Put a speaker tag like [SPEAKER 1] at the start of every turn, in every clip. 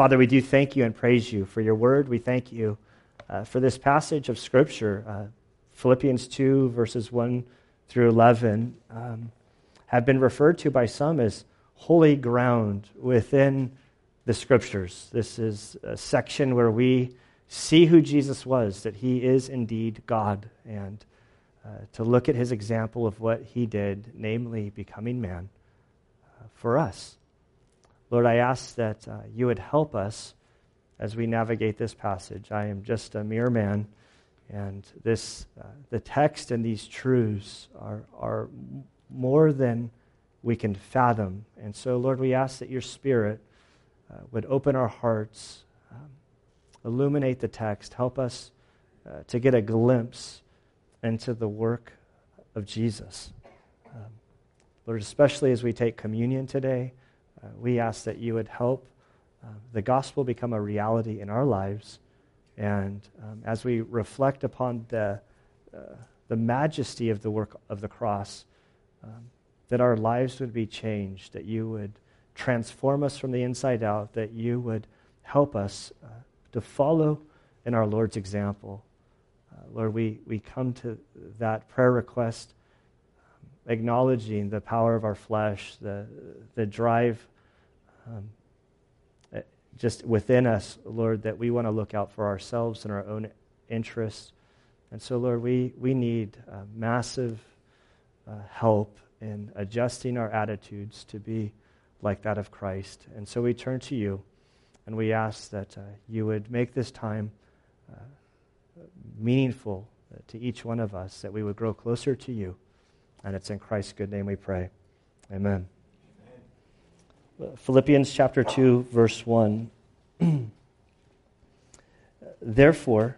[SPEAKER 1] Father, we do thank you and praise you for your word. We thank you uh, for this passage of Scripture, uh, Philippians 2, verses 1 through 11, um, have been referred to by some as holy ground within the Scriptures. This is a section where we see who Jesus was, that he is indeed God, and uh, to look at his example of what he did, namely becoming man uh, for us. Lord, I ask that uh, you would help us as we navigate this passage. I am just a mere man, and this, uh, the text and these truths are, are more than we can fathom. And so, Lord, we ask that your Spirit uh, would open our hearts, um, illuminate the text, help us uh, to get a glimpse into the work of Jesus. Um, Lord, especially as we take communion today, uh, we ask that you would help uh, the gospel become a reality in our lives. And um, as we reflect upon the, uh, the majesty of the work of the cross, um, that our lives would be changed, that you would transform us from the inside out, that you would help us uh, to follow in our Lord's example. Uh, Lord, we, we come to that prayer request acknowledging the power of our flesh, the, the drive um, eh, just within us, Lord, that we want to look out for ourselves and our own interests. And so, Lord, we, we need uh, massive uh, help in adjusting our attitudes to be like that of Christ. And so we turn to you and we ask that uh, you would make this time uh, meaningful uh, to each one of us, that we would grow closer to you. And it's in Christ's good name we pray. Amen. Philippians chapter 2, verse 1. Therefore,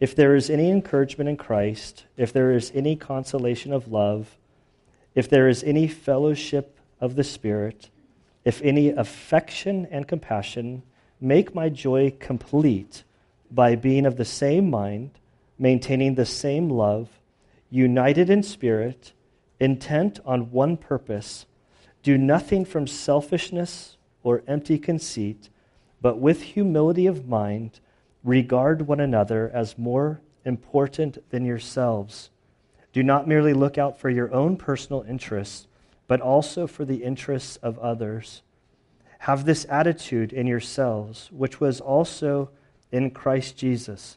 [SPEAKER 1] if there is any encouragement in Christ, if there is any consolation of love, if there is any fellowship of the Spirit, if any affection and compassion, make my joy complete by being of the same mind, maintaining the same love, united in spirit, intent on one purpose. Do nothing from selfishness or empty conceit, but with humility of mind, regard one another as more important than yourselves. Do not merely look out for your own personal interests, but also for the interests of others. Have this attitude in yourselves, which was also in Christ Jesus,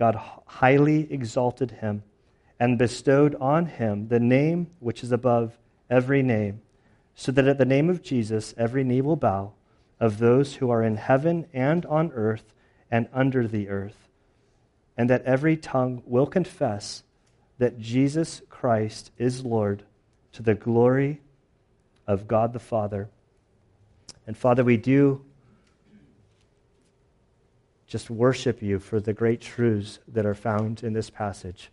[SPEAKER 1] God highly exalted him and bestowed on him the name which is above every name, so that at the name of Jesus every knee will bow of those who are in heaven and on earth and under the earth and that every tongue will confess that Jesus Christ is Lord to the glory of God the Father. And Father, we do just worship you for the great truths that are found in this passage.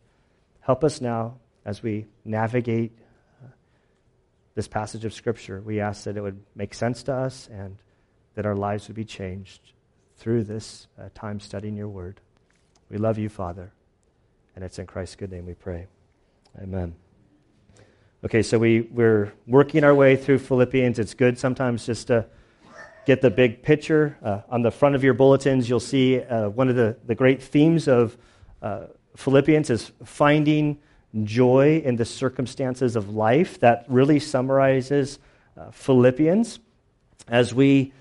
[SPEAKER 1] Help us now as we navigate uh, this passage of Scripture. We ask that it would make sense to us and that our lives would be changed through this uh, time studying your word. We love you, Father. And it's in Christ's good name we pray. Amen. Okay, so we, we're working our way through Philippians. It's good sometimes just to get the big picture. Uh, on the front of your bulletins, you'll see uh, one of the, the great themes of uh, Philippians is finding joy in the circumstances of life. That really summarizes uh, Philippians. As we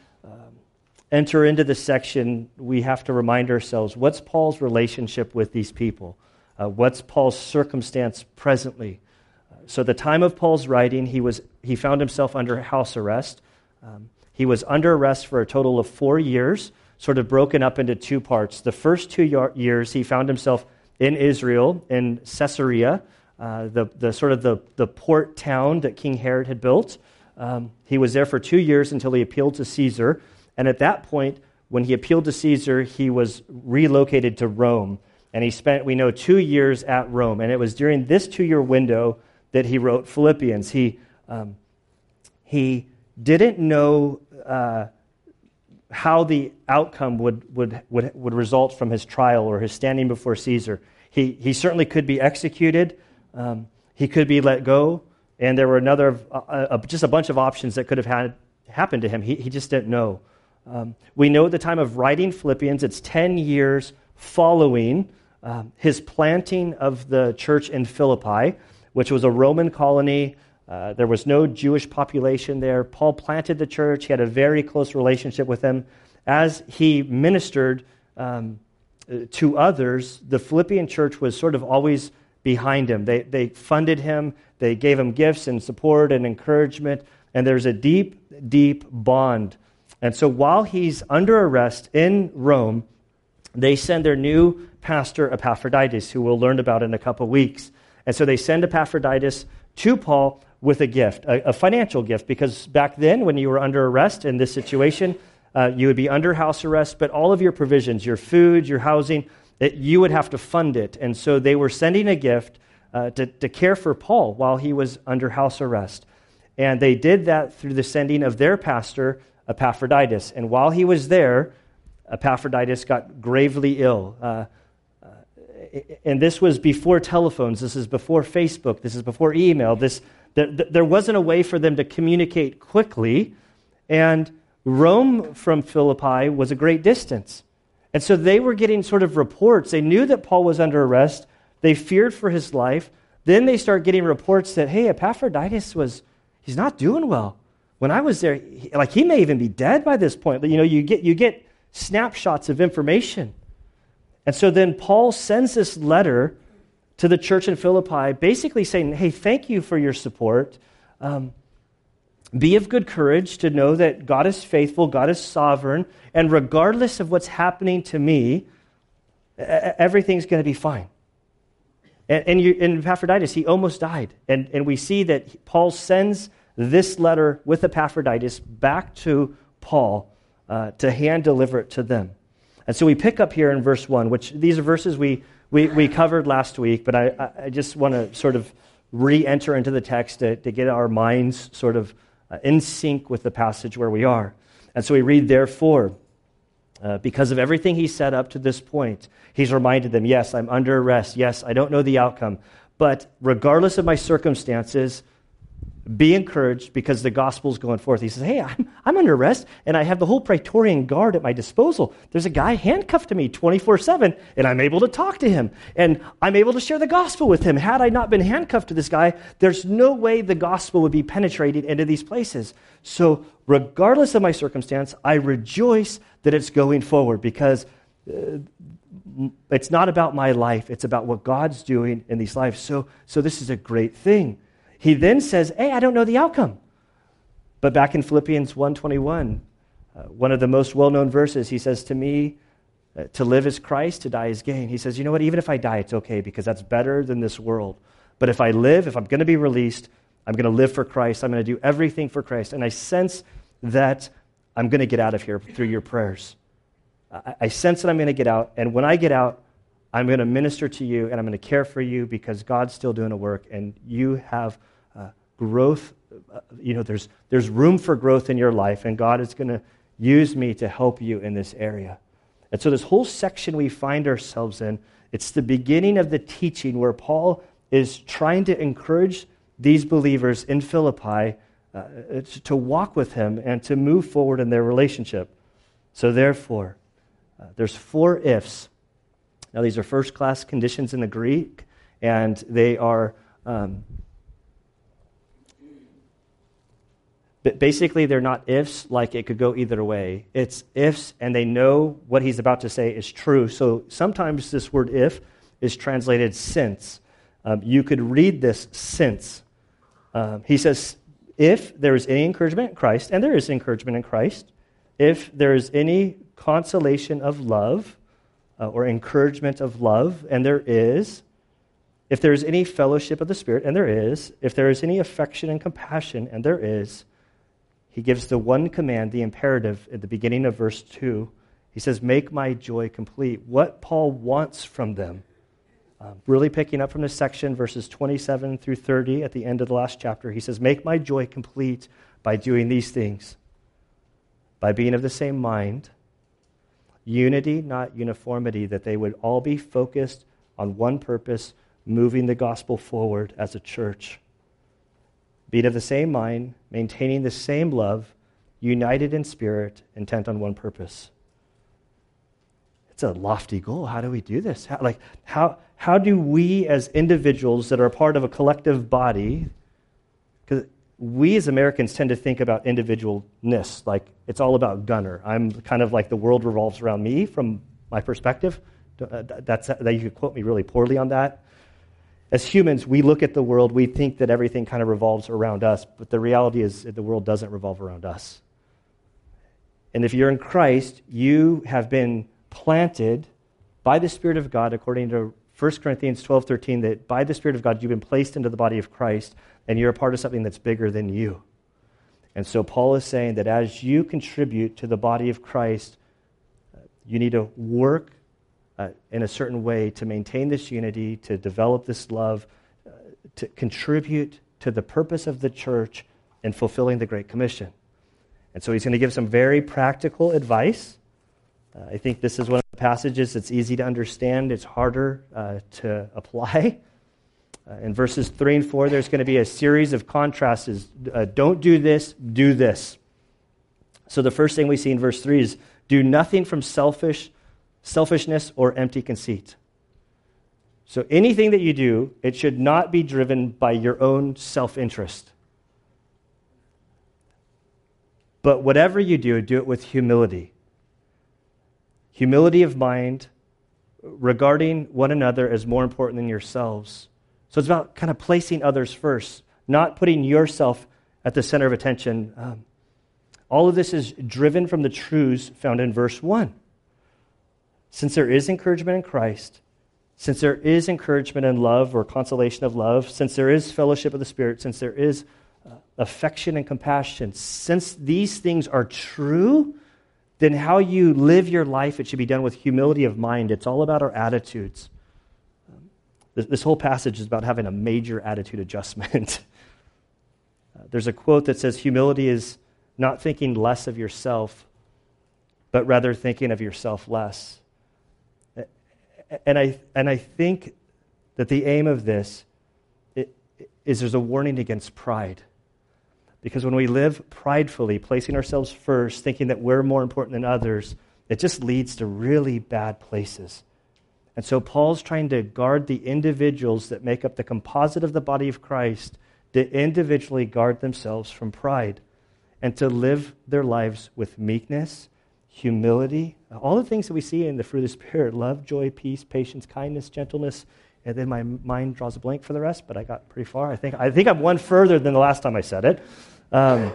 [SPEAKER 1] enter into this section, we have to remind ourselves what's Paul's relationship with these people? Uh, what's Paul's circumstance presently? Uh, so, the time of Paul's writing, he, was, he found himself under house arrest. Um, he was under arrest for a total of four years, sort of broken up into two parts. The first two years, he found himself in Israel, in Caesarea, uh, the, the sort of the, the port town that King Herod had built. Um, he was there for two years until he appealed to Caesar. And at that point, when he appealed to Caesar, he was relocated to Rome. And he spent, we know, two years at Rome. And it was during this two year window that he wrote Philippians. He, um, he didn't know uh, how the outcome would, would, would, would result from his trial or his standing before Caesar. He, he certainly could be executed, um, he could be let go, and there were another, uh, uh, just a bunch of options that could have had, happened to him. He, he just didn't know. Um, we know at the time of writing Philippians, it's 10 years following um, his planting of the church in Philippi, which was a Roman colony. Uh, there was no Jewish population there. Paul planted the church. He had a very close relationship with them. As he ministered um, to others, the Philippian church was sort of always behind him. They, they funded him, they gave him gifts and support and encouragement, and there's a deep, deep bond. And so while he's under arrest in Rome, they send their new pastor, Epaphroditus, who we'll learn about in a couple weeks. And so they send Epaphroditus to Paul with a gift, a, a, financial gift, because back then, when you were under arrest in this situation, uh, you would be under house arrest, but all of your provisions, your food, your housing, it, you would have to fund it. And so they were sending a gift uh, to, to care for Paul while he was under house arrest. And they did that through the sending of their pastor, Epaphroditus. And while he was there, Epaphroditus got gravely ill. Uh, uh and this was before telephones, this is before Facebook, this is before email. This, there, wasn't a way for them to communicate quickly. And Rome from Philippi was a great distance. And so they were getting sort of reports. They knew that Paul was under arrest. They feared for his life. Then they start getting reports that, hey, Epaphroditus was, he's not doing well. When I was there, he, like he may even be dead by this point. But, You know, you get, you get snapshots of information. And so then Paul sends this letter to the church in Philippi, basically saying, hey, thank you for your support. Um, be of good courage to know that God is faithful, God is sovereign, and regardless of what's happening to me, everything's going to be fine. And, and in Epaphroditus, he almost died. And, and we see that Paul sends this letter with Epaphroditus back to Paul uh, to hand deliver it to them. And so we pick up here in verse 1, which these are verses we, we, we covered last week, but I, I just want to sort of re enter into the text to, to get our minds sort of uh, in sync with the passage where we are. And so we read, therefore, uh, because of everything he said up to this point, he's reminded them, yes, I'm under arrest. Yes, I don't know the outcome. But regardless of my circumstances, be encouraged because the gospel's going forth. He says, Hey, I'm, I'm under arrest and I have the whole Praetorian Guard at my disposal. There's a guy handcuffed to me 24 7 and I'm able to talk to him and I'm able to share the gospel with him. Had I not been handcuffed to this guy, there's no way the gospel would be penetrated into these places. So, regardless of my circumstance, I rejoice that it's going forward because uh, it's not about my life, it's about what God's doing in these lives. So, so this is a great thing. He then says, Hey, I don't know the outcome. But back in Philippians 1:21, uh, one of the most well-known verses, he says to me, uh, to live is Christ, to die is gain. He says, you know what, even if I die, it's okay because that's better than this world. But if I live, if I'm going to be released, I'm going to live for Christ. I'm going to do everything for Christ. And I sense that I'm going to get out of here through your prayers. I, I sense that I'm going to get out. And when I get out, I'm going to minister to you and I'm going to care for you because God's still doing a work and you have uh, growth. Uh, you know, there's, there's room for growth in your life and God is going to use me to help you in this area. And so, this whole section we find ourselves in, it's the beginning of the teaching where Paul is trying to encourage these believers in Philippi uh, to walk with him and to move forward in their relationship. So, therefore, uh, there's four ifs now, these are first class conditions in the Greek, and they are. Um, but basically, they're not ifs like it could go either way. It's ifs, and they know what he's about to say is true. So sometimes this word if is translated since. Um, you could read this since. Um, he says, if there is any encouragement in Christ, and there is encouragement in Christ, if there is any consolation of love, uh, or encouragement of love, and there is. If there is any fellowship of the Spirit, and there is. If there is any affection and compassion, and there is. He gives the one command, the imperative, at the beginning of verse 2. He says, Make my joy complete. What Paul wants from them. Um, really picking up from this section, verses 27 through 30 at the end of the last chapter, he says, Make my joy complete by doing these things, by being of the same mind, unity, not uniformity, that they would all be focused on one purpose, moving the gospel forward as a church. Being of the same mind, maintaining the same love, united in spirit, intent on one purpose it's a lofty goal. How do we do this? How, like, how, how do we as individuals that are part of a collective body, we as Americans tend to think about individualness, like it's all about Gunner. I'm kind of like the world revolves around me from my perspective. Uh, that's, that you could quote me really poorly on that. As humans, we look at the world, we think that everything kind of revolves around us, but the reality is the world doesn't revolve around us. And if you're in Christ, you have been planted by the Spirit of God, according to 1 Corinthians 12 13, that by the Spirit of God you've been placed into the body of Christ and you're a part of something that's bigger than you. And so Paul is saying that as you contribute to the body of Christ, uh, you need to work uh, in a certain way to maintain this unity, to develop this love, uh, to contribute to the purpose of the church in fulfilling the Great Commission. And so he's going to give some very practical advice uh, I think this is one of the passages that's easy to understand, it's harder uh, to apply. Uh, in verses 3 and 4, there's going to be a series of contrasts. Uh, don't do this, do this. So the first thing we see in verse 3 is do nothing from selfish, selfishness or empty conceit. So anything that you do, it should not be driven by your own self interest. But whatever you do, do it with humility humility of mind, regarding one another as more important than yourselves. So it's about kind of placing others first, not putting yourself at the center of attention. Um, all of this is driven from the truths found in verse 1. Since there is encouragement in Christ, since there is encouragement in love or consolation of love, since there is fellowship of the Spirit, since there is uh, affection and compassion, since these things are true, then how you live your life, it should be done with humility of mind. It's all about our attitudes. this, this, whole passage is about having a major attitude adjustment. uh, there's a quote that says, Humility is not thinking less of yourself, but rather thinking of yourself less. And I, and I think that the aim of this is there's a warning against pride. Because when we live pridefully, placing ourselves first, thinking that we're more important than others, it just leads to really bad places. And so Paul's trying to guard the individuals that make up the composite of the body of Christ to individually guard themselves from pride and to live their lives with meekness, humility, all the things that we see in the fruit of the Spirit love, joy, peace, patience, kindness, gentleness. And then my mind draws a blank for the rest, but I got pretty far. I think, I think I'm one further than the last time I said it. Um,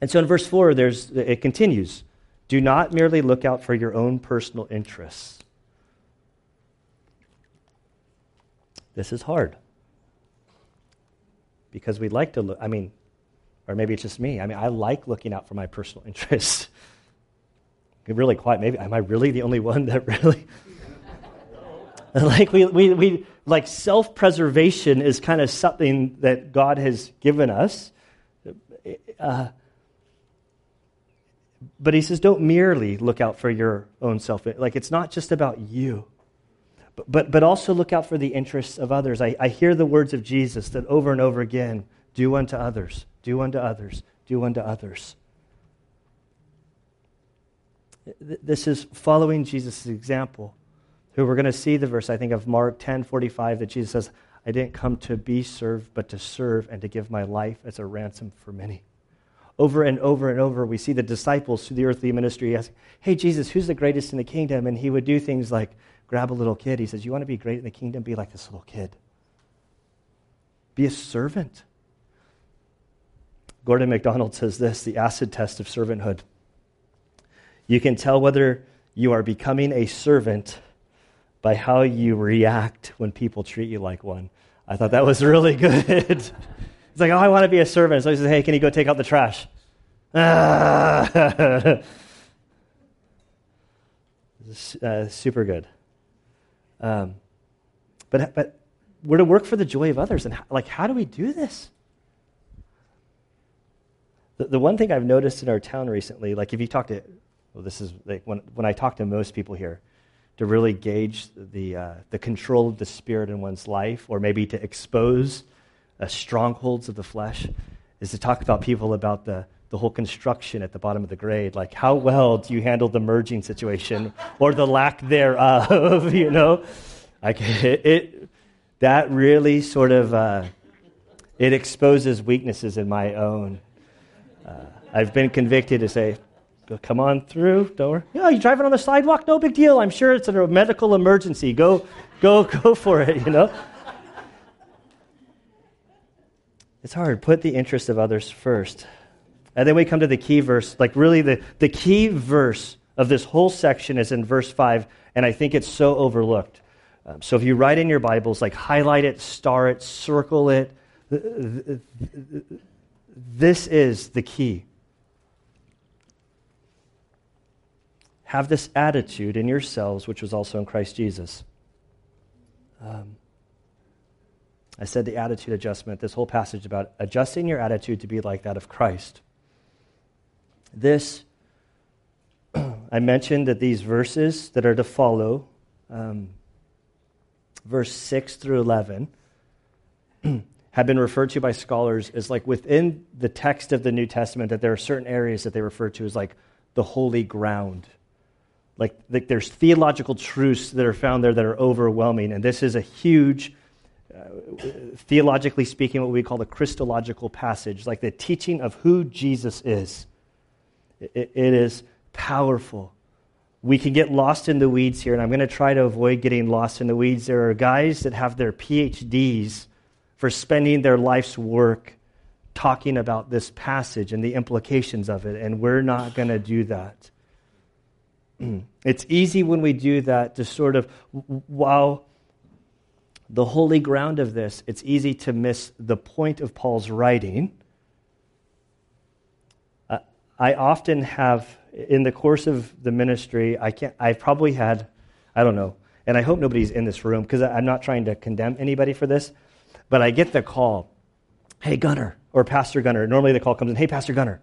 [SPEAKER 1] and so in verse 4, there's, it continues Do not merely look out for your own personal interests. This is hard. Because we like to look, I mean, or maybe it's just me. I mean, I like looking out for my personal interests. really quiet. Maybe, am I really the only one that really? like, we, we, we, like self preservation is kind of something that God has given us. Uh, but he says, don't merely look out for your own self. Like, it's not just about you, but, but, but also look out for the interests of others. I, I hear the words of Jesus that over and over again do unto others, do unto others, do unto others. This is following Jesus' example. Who we're going to see the verse, I think, of Mark 10 45, that Jesus says, I didn't come to be served, but to serve and to give my life as a ransom for many. Over and over and over, we see the disciples through the earthly ministry ask, Hey, Jesus, who's the greatest in the kingdom? And he would do things like grab a little kid. He says, You want to be great in the kingdom? Be like this little kid. Be a servant. Gordon MacDonald says this the acid test of servanthood. You can tell whether you are becoming a servant by how you react when people treat you like one. I thought that was really good. He's like, oh, I want to be a servant. So he says, hey, can you go take out the trash? Uh, super good. Um, but, but we're to work for the joy of others. And how, like, how do we do this? The, the one thing I've noticed in our town recently, like if you talk to, well, this is like when, when I talk to most people here, to really gauge the, uh, the control of the spirit in one's life, or maybe to expose uh, strongholds of the flesh, is to talk about people about the, the whole construction at the bottom of the grade. Like, how well do you handle the merging situation or the lack thereof? you know, like it, it that really sort of uh, it exposes weaknesses in my own. Uh, I've been convicted to say, "Come on through, don't worry. Yeah, you're driving on the sidewalk? No big deal. I'm sure it's a medical emergency. Go, go, go for it. You know." It's hard. Put the interest of others first. And then we come to the key verse. Like, really, the, the key verse of this whole section is in verse 5, and I think it's so overlooked. Um, so if you write in your Bibles, like highlight it, star it, circle it, this is the key. Have this attitude in yourselves, which was also in Christ Jesus. Um, I said the attitude adjustment, this whole passage about adjusting your attitude to be like that of Christ. This, I mentioned that these verses that are to follow, um, verse 6 through 11, have been referred to by scholars as like within the text of the New Testament, that there are certain areas that they refer to as like the holy ground. Like, like there's theological truths that are found there that are overwhelming. And this is a huge, uh, theologically speaking, what we call the Christological passage, like the teaching of who Jesus is. it, it is powerful we can get lost in the weeds here, and I'm going to try to avoid getting lost in the weeds. There are guys that have their PhDs for spending their life's work talking about this passage and the implications of it, and we're not going to do that. It's easy when we do that to sort of, while the holy ground of this, it's easy to miss the point of Paul's writing. Uh, I often have in the course of the ministry, I can't, I've probably had, I don't know, and I hope nobody's in this room because I'm not trying to condemn anybody for this, but I get the call, hey, Gunner, or Pastor Gunner. Normally the call comes in, hey, Pastor Gunner,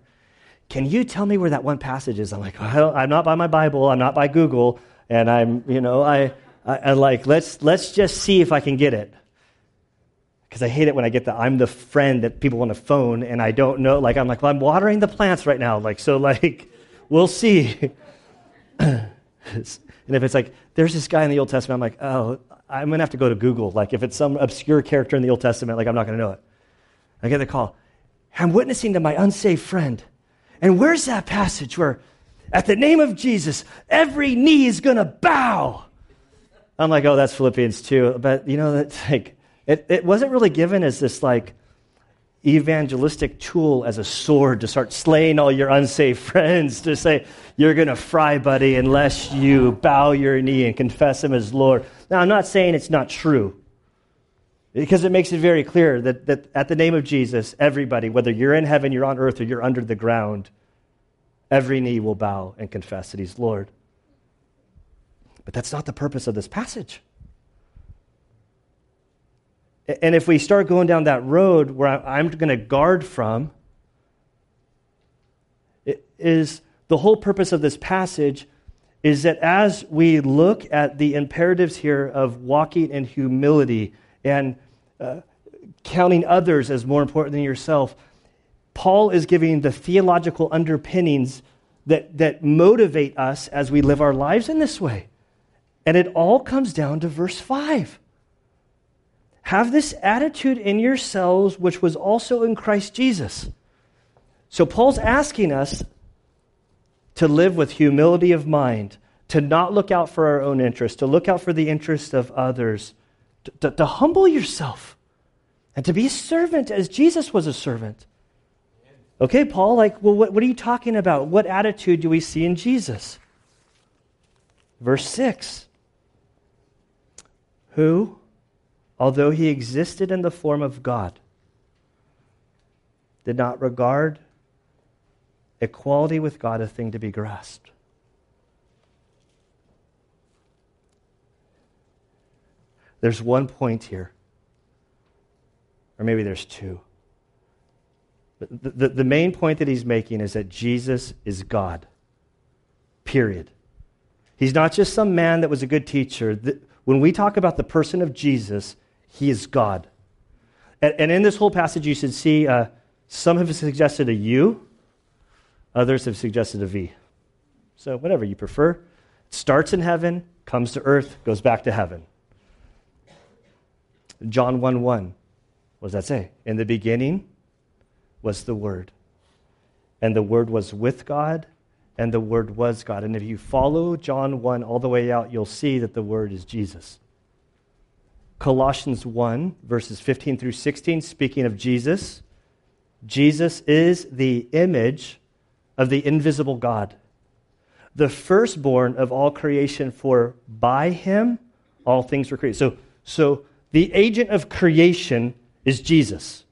[SPEAKER 1] can you tell me where that one passage is? I'm like, well, I'm not by my Bible, I'm not by Google, and I'm, you know, I, I, I like, let's, let's just see if I can get it because I hate it when I get the I'm the friend that people want to phone and I don't know. Like I'm like, well, I'm watering the plants right now. Like so, like We'll see. and if it's like, there's this guy in the Old Testament, I'm like, oh, I'm going to have to go to Google. Like, if it's some obscure character in the Old Testament, like, I'm not going to know it. I get the call. I'm witnessing to my unsaved friend. And where's that passage where, at the name of Jesus, every knee is going to bow? I'm like, oh, that's Philippians 2. But, you know, that's like, it, it wasn't really given as this, like, evangelistic tool as a sword to start slaying all your unsaved friends, to say, You're going to fry, buddy, unless you bow your knee and confess him as Lord. Now, I'm not saying it's not true, because it makes it very clear that, that at the name of Jesus, everybody, whether you're in heaven, you're on earth, or you're under the ground, every knee will bow and confess that he's Lord. But that's not the purpose of this passage. And if we start going down that road where I'm going to guard from, is the whole purpose of this passage is that as we look at the imperatives here of walking in humility and counting others as more important than yourself, Paul is giving the theological underpinnings that, that motivate us as we live our lives in this way. And it all comes down to verse 5. Have this attitude in yourselves, which was also in Christ Jesus. So, Paul's asking us to live with humility of mind, to not look out for our own interest, to look out for the interest of others, to, to humble yourself, and to be a servant as Jesus was a servant. Okay, Paul, like, well, what, what are you talking about? What attitude do we see in Jesus? Verse 6 Who? although he existed in the form of God, did not regard equality with God a thing to be grasped. There's one point here, or maybe there's two. The, the, the, main point that he's making is that Jesus is God, period. He's not just some man that was a good teacher. When we talk about the person of Jesus, he is God. And, and in this whole passage, you should see uh, some have suggested a U, others have suggested a V. So, whatever you prefer. It starts in heaven, comes to earth, goes back to heaven. John 1 1. What does that say? In the beginning was the Word. And the Word was with God, and the Word was God. And if you follow John 1 all the way out, you'll see that the Word is Jesus. Colossians 1, verses 15 through 16, speaking of Jesus, Jesus is the image of the invisible God, the firstborn of all creation, for by him all things were created. So, so the agent of creation is Jesus.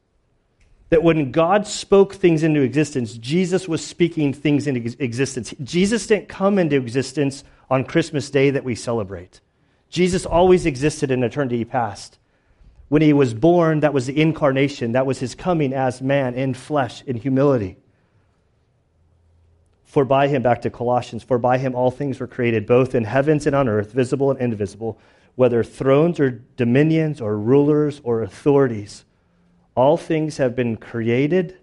[SPEAKER 1] That when God spoke things into existence, Jesus was speaking things into existence. Jesus didn't come into existence on Christmas Day that we celebrate. Jesus always existed in eternity past. When he was born, that was the incarnation, that was his coming as man in flesh, in humility. For by him, back to Colossians, for by him all things were created, both in heavens and on earth, visible and invisible, whether thrones or dominions or rulers or authorities. All things have been created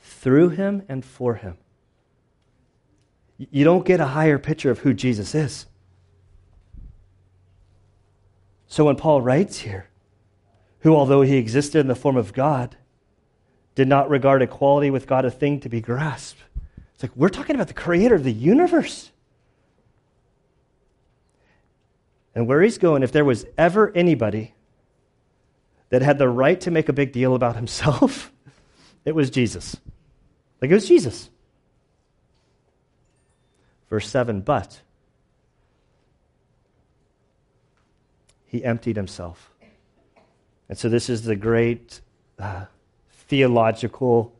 [SPEAKER 1] through him and for him. You don't get a higher picture of who Jesus is. So when Paul writes here, who, although he existed in the form of God, did not regard equality with God a thing to be grasped. It's like we're talking about the creator of the universe. And where he's going, if there was ever anybody that had the right to make a big deal about himself, it was Jesus. Like it was Jesus. Verse 7 But he emptied himself. And so this is the great uh, theological.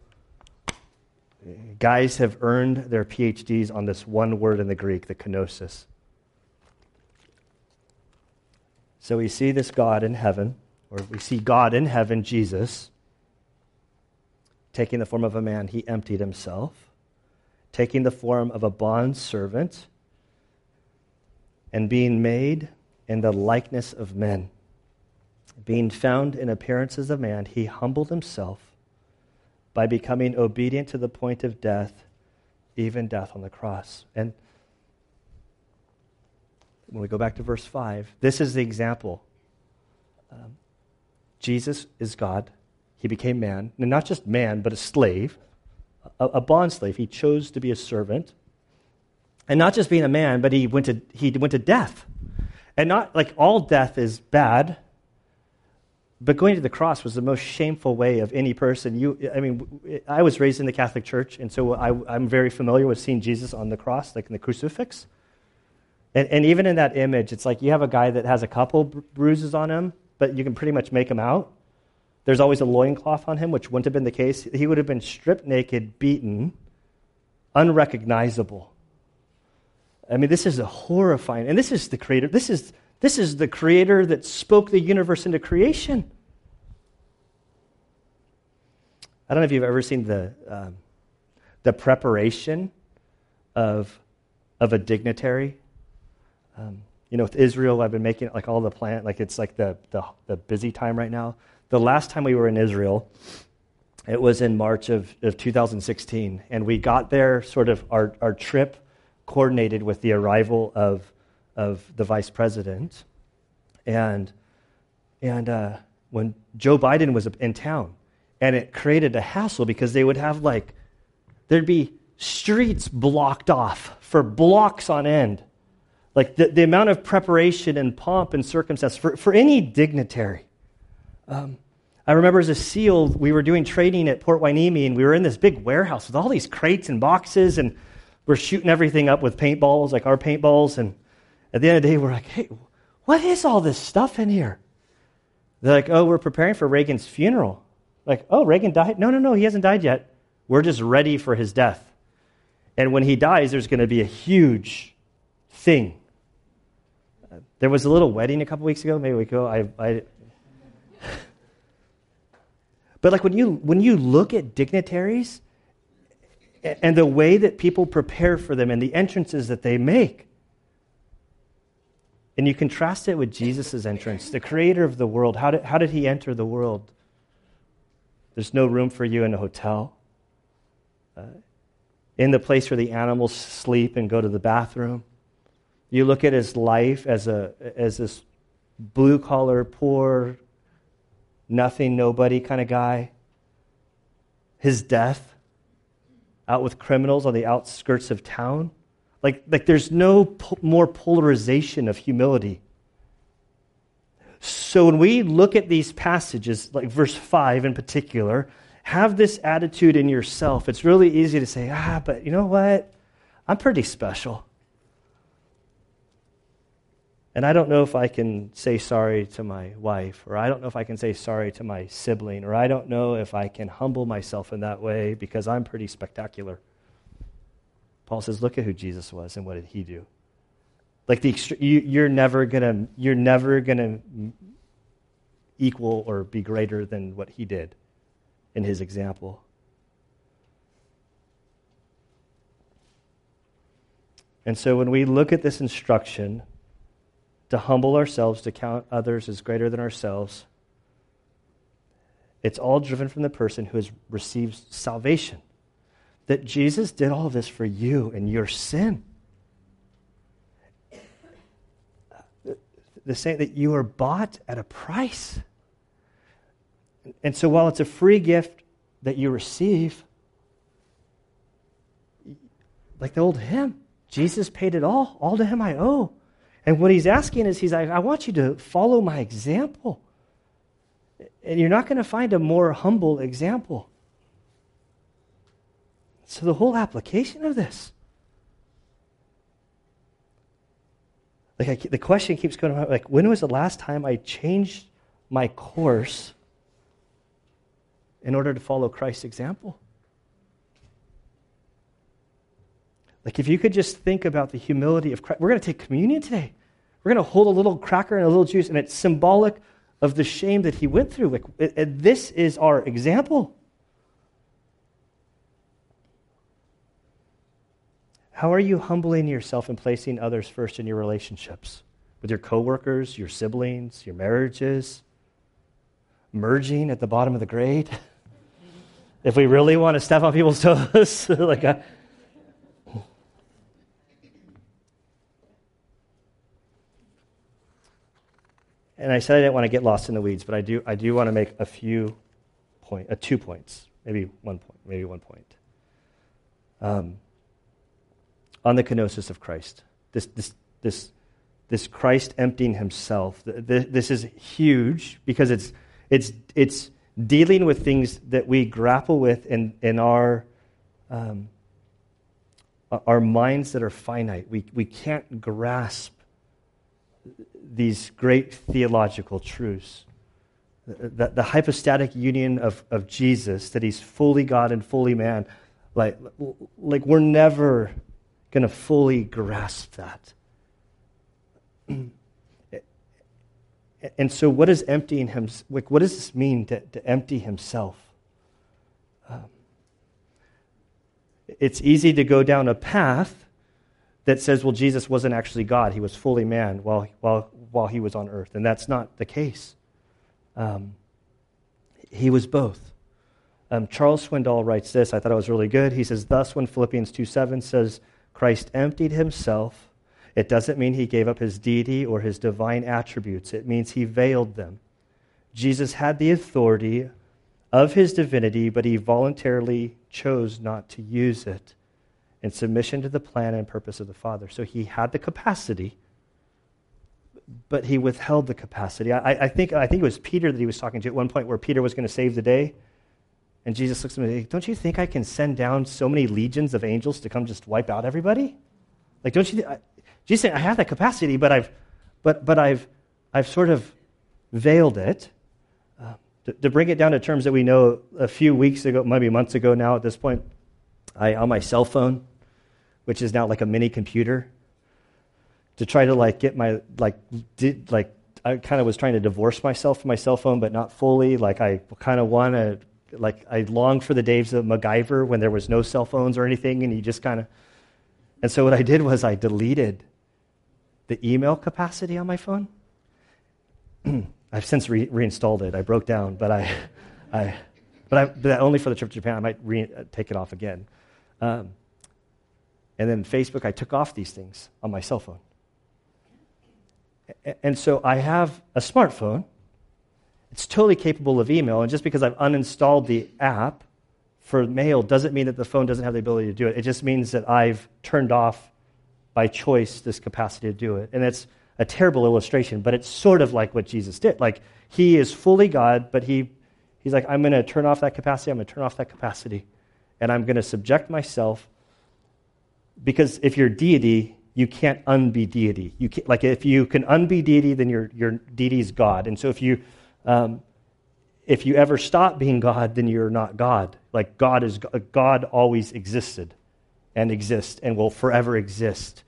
[SPEAKER 1] Guys have earned their PhDs on this one word in the Greek, the kenosis. So we see this God in heaven or we see God in heaven, Jesus, taking the form of a man, he emptied himself, taking the form of a bond servant, and being made in the likeness of men. Being found in appearance as a man, he humbled himself by becoming obedient to the point of death, even death on the cross. And when we go back to verse 5, this is the example. Um, Jesus is God. He became man, and not just man, but a slave, a, a bond slave. He chose to be a servant. And not just being a man, but he went to, he went to death. And not like all death is bad, but going to the cross was the most shameful way of any person. You, I mean, I was raised in the Catholic Church, and so I, am very familiar with seeing Jesus on the cross, like in the crucifix. And, and even in that image, it's like you have a guy that has a couple bruises on him, but you can pretty much make him out. There's always a loincloth on him, which wouldn't have been the case. He would have been stripped naked, beaten, unrecognizable. I mean, this is a horrifying, and this is the creator. This is, this is the creator that spoke the universe into creation. I don't know if you've ever seen the, um, the preparation of, of a dignitary. Um, you know, with Israel, I've been making like all the plan, like it's like the, the, the busy time right now. The last time we were in Israel, it was in March of, of 2016. And we got there, sort of, our, our trip coordinated with the arrival of, of the vice president. And, and uh, when Joe Biden was in town, and it created a hassle because they would have like, there'd be streets blocked off for blocks on end like the, the amount of preparation and pomp and circumstance for, for any dignitary. Um, I remember as a SEAL, we were doing training at Port Hueneme, and we were in this big warehouse with all these crates and boxes, and we're shooting everything up with paintballs, like our paintballs. And at the end of the day, we're like, hey, what is all this stuff in here? They're like, oh, we're preparing for Reagan's funeral. Like, oh, Reagan died? No, no, no, he hasn't died yet. We're just ready for his death. And when he dies, there's going to be a huge thing There was a little wedding a couple weeks ago. Maybe we go. I, I but like when you when you look at dignitaries and the way that people prepare for them and the entrances that they make, and you contrast it with Jesus' entrance, the creator of the world. How did, how did he enter the world? There's no room for you in a hotel. Uh, in the place where the animals sleep and go to the bathroom. You look at his life as, a, as this blue collar, poor, nothing, nobody kind of guy. His death out with criminals on the outskirts of town. Like, like there's no po- more polarization of humility. So when we look at these passages, like verse 5 in particular, have this attitude in yourself. It's really easy to say, ah, but you know what? I'm pretty special. And I don't know if I can say sorry to my wife, or I don't know if I can say sorry to my sibling, or I don't know if I can humble myself in that way because I'm pretty spectacular. Paul says, look at who Jesus was and what did he do? Like the you, you're never gonna you're never gonna equal or be greater than what he did in his example. And so when we look at this instruction, to humble ourselves, to count others as greater than ourselves. It's all driven from the person who has received salvation. That Jesus did all of this for you and your sin. The saying that you are bought at a price. And so while it's a free gift that you receive, like the old hymn, Jesus paid it all. All to him I owe. And what he's asking is, he's like, I want you to follow my example. And you're not going to find a more humble example. So, the whole application of this. Like, I, the question keeps going on, like, when was the last time I changed my course in order to follow Christ's example? Like, if you could just think about the humility of Christ, we're going to take communion today. We're going to hold a little cracker and a little juice, and it's symbolic of the shame that he went through. Like, it, it, this is our example. How are you humbling yourself and placing others first in your relationships? With your coworkers, your siblings, your marriages? Merging at the bottom of the grade? if we really want to step on people's toes, like, a, And I said I didn't want to get lost in the weeds, but I do, I do want to make a few point, uh, two points, maybe one point, maybe one point. Um, on the kenosis of Christ, this, this, this, this Christ emptying himself, this, this is huge because it's, it's, it's dealing with things that we grapple with in, in our, um, our minds that are finite. We, we can't grasp these great theological truths. The, the, hypostatic union of, of Jesus, that he's fully God and fully man, like, like we're never going to fully grasp that. and so, what is emptying him? Like, what does this mean to, to empty himself? Um, it's easy to go down a path that says, well, Jesus wasn't actually God. He was fully man while, while, while he was on earth. And that's not the case. Um, he was both. Um, Charles Swindoll writes this. I thought it was really good. He says, Thus, when Philippians 2 7 says, Christ emptied himself, it doesn't mean he gave up his deity or his divine attributes, it means he veiled them. Jesus had the authority of his divinity, but he voluntarily chose not to use it in submission to the plan and purpose of the Father. So he had the capacity, but he withheld the capacity. I, I, think, I think it was Peter that he was talking to at one point where Peter was going to save the day. And Jesus looks at him and says, Don't you think I can send down so many legions of angels to come just wipe out everybody? Like, don't you? Th- Jesus saying, I have that capacity, but I've, but, but I've, I've sort of veiled it. Uh, to, to bring it down to terms that we know a few weeks ago, maybe months ago now at this point, I, on my cell phone, which is now like a mini computer, to try to like get my like did like I kind of was trying to divorce myself from my cell phone, but not fully. Like I kind of want to like I longed for the days of MacGyver when there was no cell phones or anything, and you just kind of. And so what I did was I deleted the email capacity on my phone. I've since re- reinstalled it. I broke down, but I, I, but, I, but only for the trip to Japan. I might re- uh, take it off again. Um, and then Facebook, I took off these things on my cell phone. And so I have a smartphone. It's totally capable of email. And just because I've uninstalled the app for mail doesn't mean that the phone doesn't have the ability to do it. It just means that I've turned off by choice this capacity to do it. And it's a terrible illustration, but it's sort of like what Jesus did. Like he is fully God, but he, he's like, I'm going to turn off that capacity. I'm going to turn off that capacity. And I'm going to subject myself because if you're deity, you can't unbe deity. You can't, like if you can unbe deity, then your your deity is God. And so if you um, if you ever stop being God, then you're not God. Like God is God always existed, and exists and will forever exist.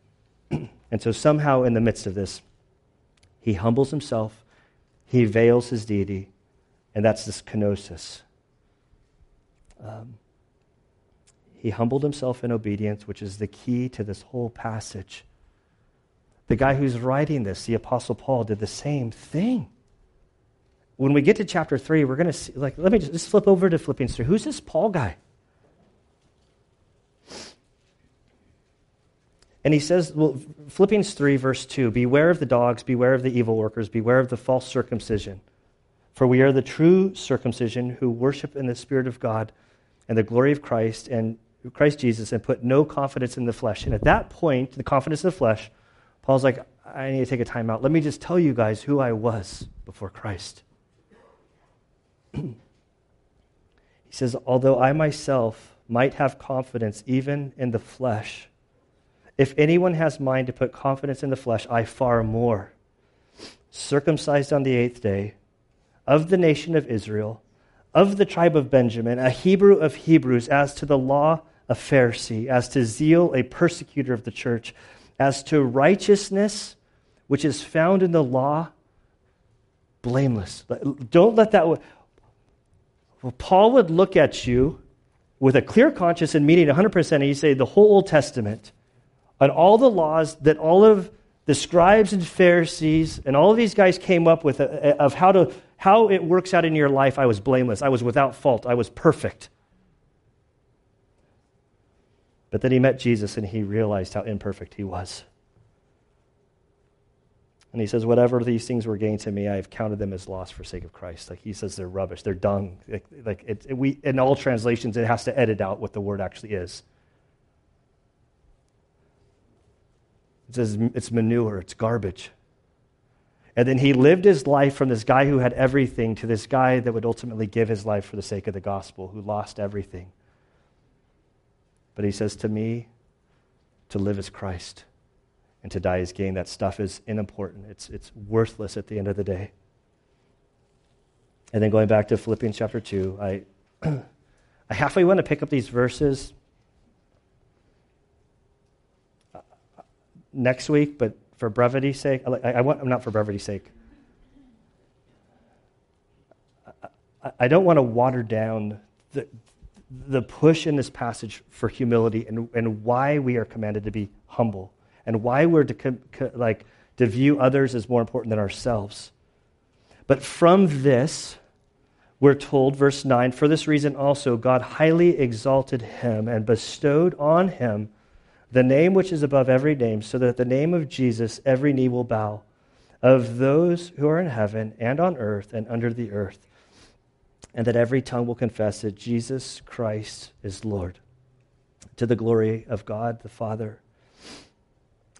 [SPEAKER 1] and so somehow in the midst of this, he humbles himself, he veils his deity, and that's this kenosis. Um, he humbled himself in obedience, which is the key to this whole passage. The guy who's writing this, the Apostle Paul, did the same thing. When we get to chapter 3, we're going to see, like, let me just, just flip over to Philippians 3. Who's this Paul guy? And he says, well, Philippians 3, verse 2 Beware of the dogs, beware of the evil workers, beware of the false circumcision. For we are the true circumcision who worship in the Spirit of God and the glory of Christ and Christ Jesus and put no confidence in the flesh. And at that point, the confidence in the flesh, Paul's like, I need to take a time out. Let me just tell you guys who I was before Christ. he says, Although I myself might have confidence even in the flesh, if anyone has mind to put confidence in the flesh, I far more. Circumcised on the eighth day, of the nation of Israel, of the tribe of Benjamin, a Hebrew of Hebrews, as to the law, a Pharisee, as to zeal, a persecutor of the church, as to righteousness, which is found in the law, blameless. Don't let that. Well, Paul would look at you with a clear conscience and meaning 100%, and you say the whole Old Testament and all the laws that all of the scribes and Pharisees and all of these guys came up with uh, uh, of how, to, how it works out in your life, I was blameless. I was without fault. I was perfect. But then he met Jesus and he realized how imperfect he was. And he says, Whatever these things were gained to me, I have counted them as loss for sake of Christ. Like he says, they're rubbish, they're dung. Like, like it, it, we, in all translations, it has to edit out what the word actually is. It says it's manure, it's garbage. And then he lived his life from this guy who had everything to this guy that would ultimately give his life for the sake of the gospel, who lost everything. But he says, To me, to live is Christ, and to die is gain. That stuff is unimportant, it's, it's worthless at the end of the day. And then going back to Philippians chapter 2, I, I halfway want to pick up these verses uh, next week, but for brevity's sake, I, I want, i'm not for brevity's sake. I, I don't want to water down the, the push in this passage for humility and, and why we are commanded to be humble and why we're to, like, to view others as more important than ourselves. But from this, we're told, verse 9, for this reason also God highly exalted him and bestowed on him the name which is above every name, so that at the name of Jesus every knee will bow, of those who are in heaven and on earth and under the earth and that every tongue will confess that Jesus Christ is Lord to the glory of God the Father.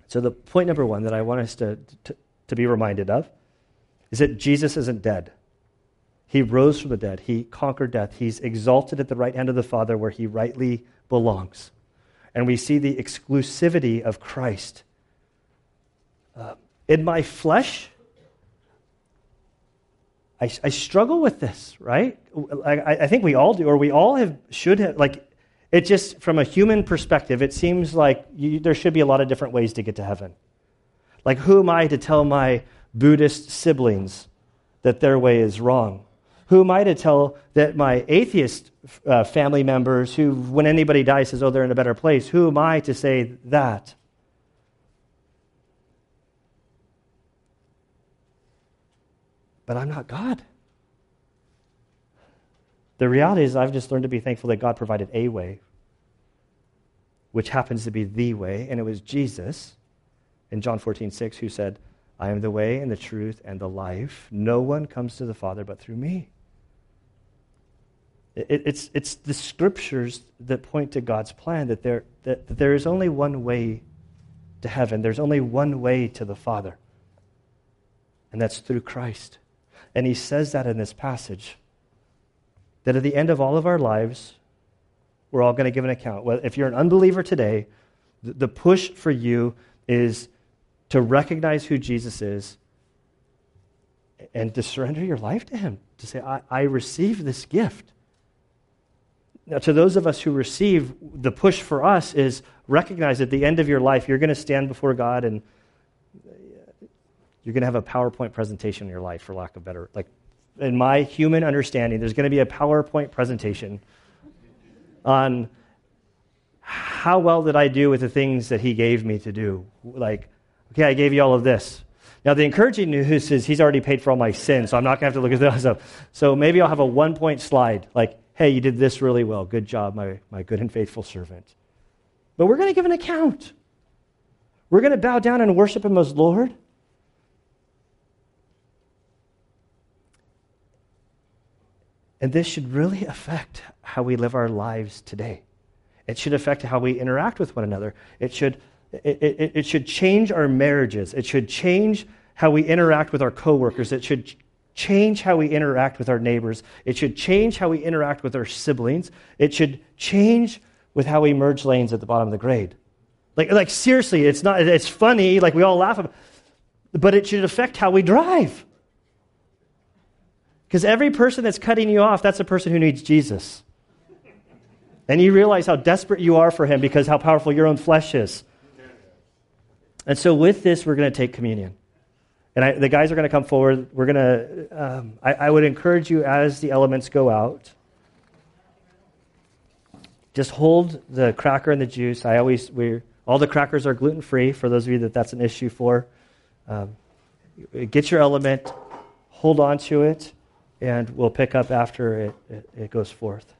[SPEAKER 1] So, the point number one that I want us to, to, to, be reminded of is that Jesus isn't dead. He rose from the dead, He conquered death, He's exalted at the right hand of the Father where He rightly belongs. And we see the exclusivity of Christ. Uh, in my flesh, I, I struggle with this, right? I, I think we all do, or we all have, should have, like, It just, from a human perspective, it seems like you, there should be a lot of different ways to get to heaven. Like, who am I to tell my Buddhist siblings that their way is wrong? Who am I to tell that my atheist uh, family members, who, when anybody dies, says, oh, they're in a better place, who am I to say that? But I'm not God. The reality is, I've just learned to be thankful that God provided a way, which happens to be the way, and it was Jesus in John 14, 6, who said, I am the way and the truth and the life. No one comes to the Father but through me. It, it's, it's the scriptures that point to God's plan that there, that, that there is only one way to heaven, there's only one way to the Father, and that's through Christ. And he says that in this passage that at the end of all of our lives, we're all going to give an account. Well, if you're an unbeliever today, the push for you is to recognize who Jesus is and to surrender your life to him, to say, I, I receive this gift. Now, to those of us who receive, the push for us is recognize at the end of your life, you're going to stand before God and you're going to have a PowerPoint presentation in your life, for lack of better. Like, in my human understanding, there's going to be a PowerPoint presentation on how well did I do with the things that He gave me to do. Like, okay, I gave you all of this. Now, the encouraging news is He's already paid for all my sins, so I'm not going to have to look at those up. So maybe I'll have a one point slide, like, hey, you did this really well. Good job, my, my good and faithful servant. But we're going to give an account. We're going to bow down and worship Him as Lord. And this should really affect how we live our lives today. It should affect how we interact with one another. It should, it, it, it should change our marriages. It should change how we interact with our coworkers. It should change how we interact with our neighbors. It should change how we interact with our siblings. It should change with how we merge lanes at the bottom of the grade. Like, like seriously, it's not, it's funny, like we all laugh about, but it should affect how we drive. Because every person that's cutting you off, that's a person who needs Jesus. And you realize how desperate you are for him because how powerful your own flesh is. And so, with this, we're going to take communion. And I, the guys are going to come forward. We're going to, um, I, I would encourage you as the elements go out, just hold the cracker and the juice. I always, we all the crackers are gluten free for those of you that that's an issue for. Um, get your element, hold on to it and we'll pick up after it, it, it goes forth.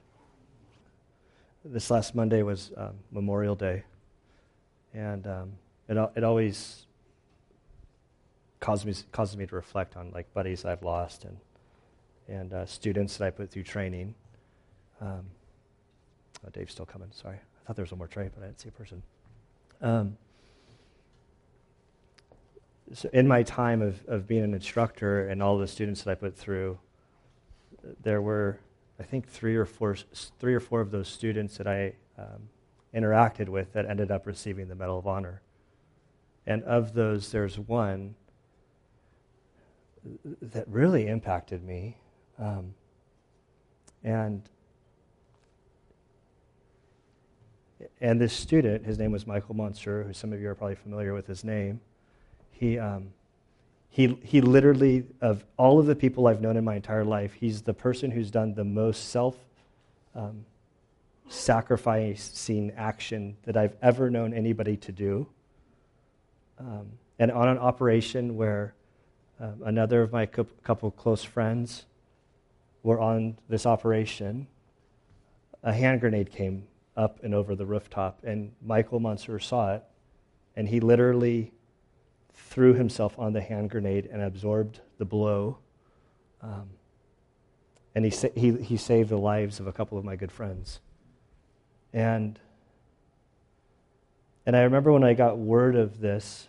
[SPEAKER 1] This last Monday was um, Memorial Day, and um, it, it always causes me, causes me to reflect on like buddies I've lost and, and uh, students that I put through training. Um, oh, Dave's still coming, sorry. I thought there was one more tray, but I didn't see a person. Um, so in my time of, of being an instructor and all the students that I put through, there were, I think, three or four, three or four of those students that I um, interacted with that ended up receiving the Medal of Honor. And of those, there's one that really impacted me. Um, and and this student, his name was Michael Monsoor, who some of you are probably familiar with his name. He um, he, he literally, of all of the people I've known in my entire life, he's the person who's done the most self um, sacrificing action that I've ever known anybody to do. Um, and on an operation where um, another of my couple close friends were on this operation, a hand grenade came up and over the rooftop, and Michael Monsoor saw it, and he literally threw himself on the hand grenade and absorbed the blow. Um, and he, sa- he, he saved the lives of a couple of my good friends. And, and I remember when I got word of this,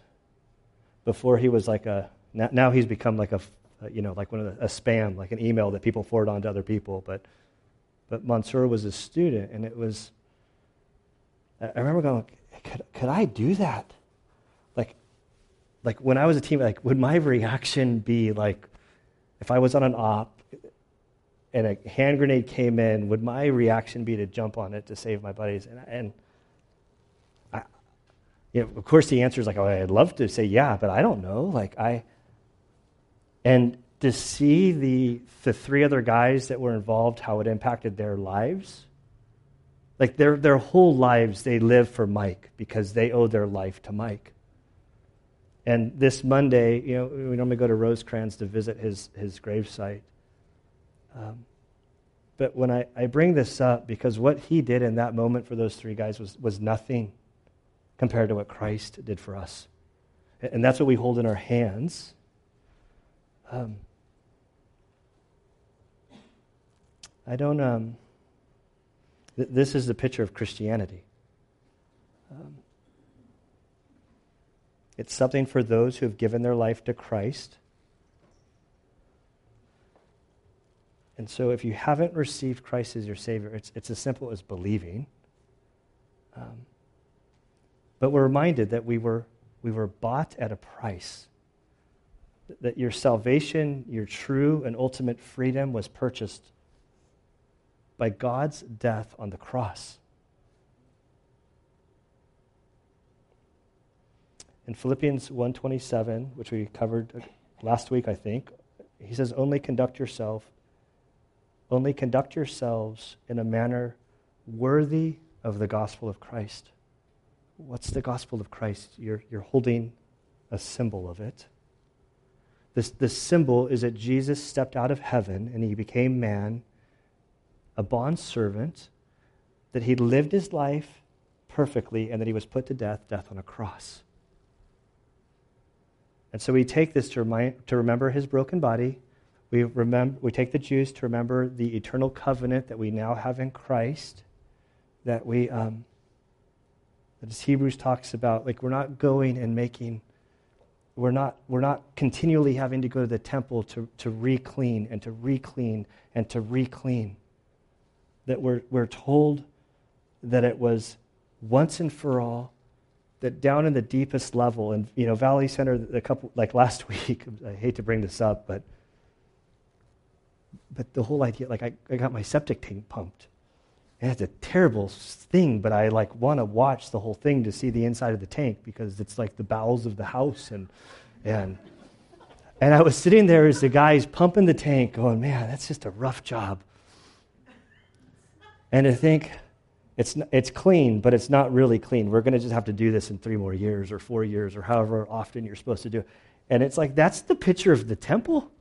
[SPEAKER 1] before he was like a, now, now he's become like a, you know, like one of the, a spam, like an email that people forward on to other people. But, but Monsoor was a student, and it was, I remember going, could, could I do that? Like when I was a team, like would my reaction be like if I was on an op and a hand grenade came in, would my reaction be to jump on it to save my buddies? And, and I, you know, of course, the answer is like, oh, I'd love to say yeah, but I don't know. Like, I, and to see the, the three other guys that were involved, how it impacted their lives, like their, their whole lives, they live for Mike because they owe their life to Mike. And this Monday, you know, we normally go to Rosecrans to visit his, his gravesite. Um, but when I, I bring this up, because what he did in that moment for those three guys was, was nothing compared to what Christ did for us. And that's what we hold in our hands. Um, I don't, um, th- this is the picture of Christianity. Um, it's something for those who have given their life to Christ. And so, if you haven't received Christ as your Savior, it's, it's as simple as believing. Um, but we're reminded that we were, we were bought at a price, that your salvation, your true and ultimate freedom was purchased by God's death on the cross. In Philippians 1:27, which we covered last week, I think, he says, "Only conduct yourself, only conduct yourselves in a manner worthy of the gospel of Christ." What's the gospel of Christ? You're, you're holding a symbol of it. This, this symbol is that Jesus stepped out of heaven and he became man, a bond servant, that he lived his life perfectly, and that he was put to death, death on a cross. And so we take this to, remind, to remember his broken body. We, remember, we take the juice to remember the eternal covenant that we now have in Christ. That we, um, that as Hebrews talks about, like we're not going and making, we're not, we're not continually having to go to the temple to, to re-clean and to re-clean and to re-clean. That we're, we're told that it was once and for all that down in the deepest level, and you know, Valley Center, a couple like last week. I hate to bring this up, but but the whole idea, like I, I got my septic tank pumped, and it's a terrible thing. But I like want to watch the whole thing to see the inside of the tank because it's like the bowels of the house, and and and I was sitting there as the guy's pumping the tank, going, man, that's just a rough job. And I think it's, it's clean, but it's not really clean. We're going to just have to do this in three more years or four years or however often you're supposed to do it. And it's like, that's the picture of the temple.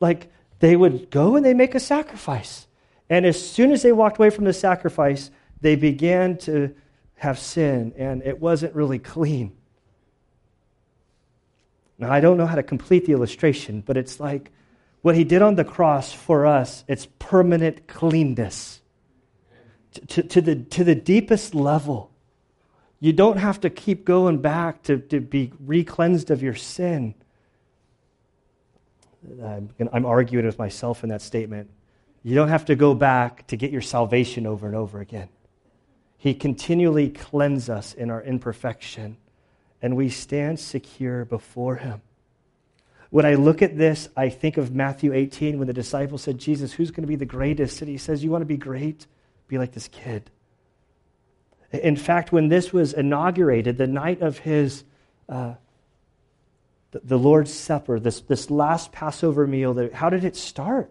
[SPEAKER 1] Like, they would go and they make a sacrifice. And as soon as they walked away from the sacrifice, they began to have sin, and it wasn't really clean. Now, I don't know how to complete the illustration, but it's like what he did on the cross for us, it's permanent cleanness to, the, to the deepest level. You don't have to keep going back to, to be re cleansed of your sin. I'm, I'm arguing with myself in that statement. You don't have to go back to get your salvation over and over again. He continually cleanses us in our imperfection, and we stand secure before Him. When I look at this, I think of Matthew 18 when the disciples said, Jesus, who's going to be the greatest? And He says, You want to be great? Be like this kid. In fact, when this was inaugurated, the night of his, uh, the, the, Lord's Supper, this, this last Passover meal, how did it start?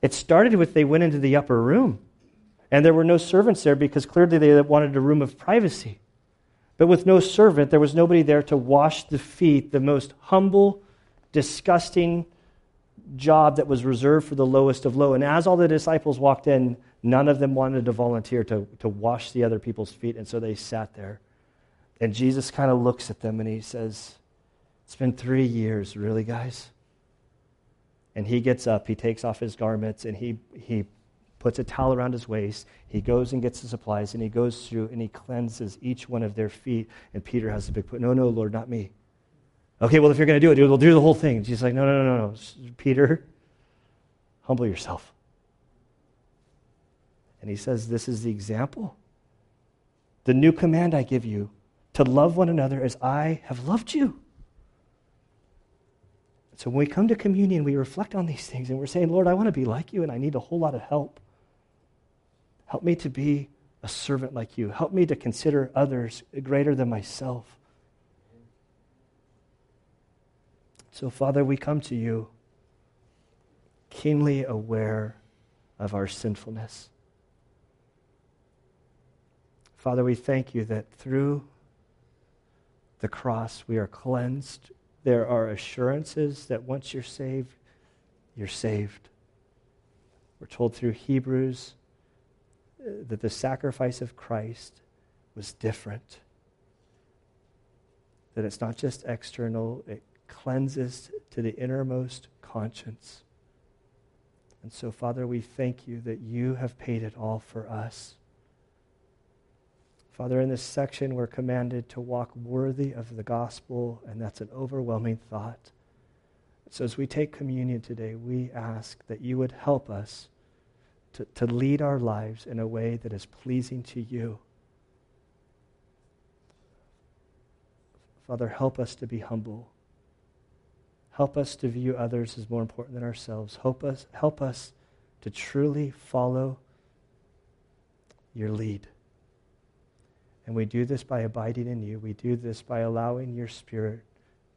[SPEAKER 1] It started with they went into the upper room. And there were no servants there because clearly they wanted a room of privacy. But with no servant, there was nobody there to wash the feet, the most humble, disgusting job that was reserved for the lowest of low. And as all the disciples walked in, None of them wanted to volunteer to, to wash the other people's feet, and so they sat there. And Jesus kind of looks at them and he says, It's been three years, really, guys? And he gets up, he takes off his garments, and he, he puts a towel around his waist. He goes and gets the supplies, and he goes through and he cleanses each one of their feet. And Peter has the big put, No, no, Lord, not me. Okay, well, if you're going to do it, we'll do the whole thing. Jesus like, No, no, no, no, no. Peter, humble yourself. And he says, This is the example. The new command I give you to love one another as I have loved you. So when we come to communion, we reflect on these things and we're saying, Lord, I want to be like you and I need a whole lot of help. Help me to be a servant like you. Help me to consider others greater than myself. So, Father, we come to you keenly aware of our sinfulness. Father, we thank you that through the cross we are cleansed. There are assurances that once you're saved, you're saved. We're told through Hebrews uh, that the sacrifice of Christ was different. That it's not just external, it cleanses to the innermost conscience. And so, Father, we thank you that you have paid it all for us. Father, in this section, we're commanded to walk worthy of the gospel, and that's an overwhelming thought. So, as we take communion today, we ask that you would help us to, to lead our lives in a way that is pleasing to you. Father, help us to be humble. Help us to view others as more important than ourselves. Help us, help us to truly follow your lead. And we do this by abiding in you. We do this by allowing your Spirit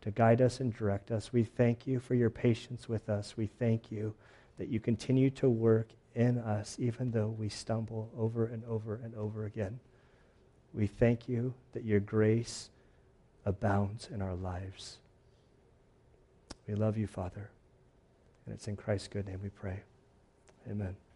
[SPEAKER 1] to guide us and direct us. We thank you for your patience with us. We thank you that you continue to work in us even though we stumble over and over and over again. We thank you that your grace abounds in our lives. We love you, Father. And it's in Christ's good name we pray. Amen.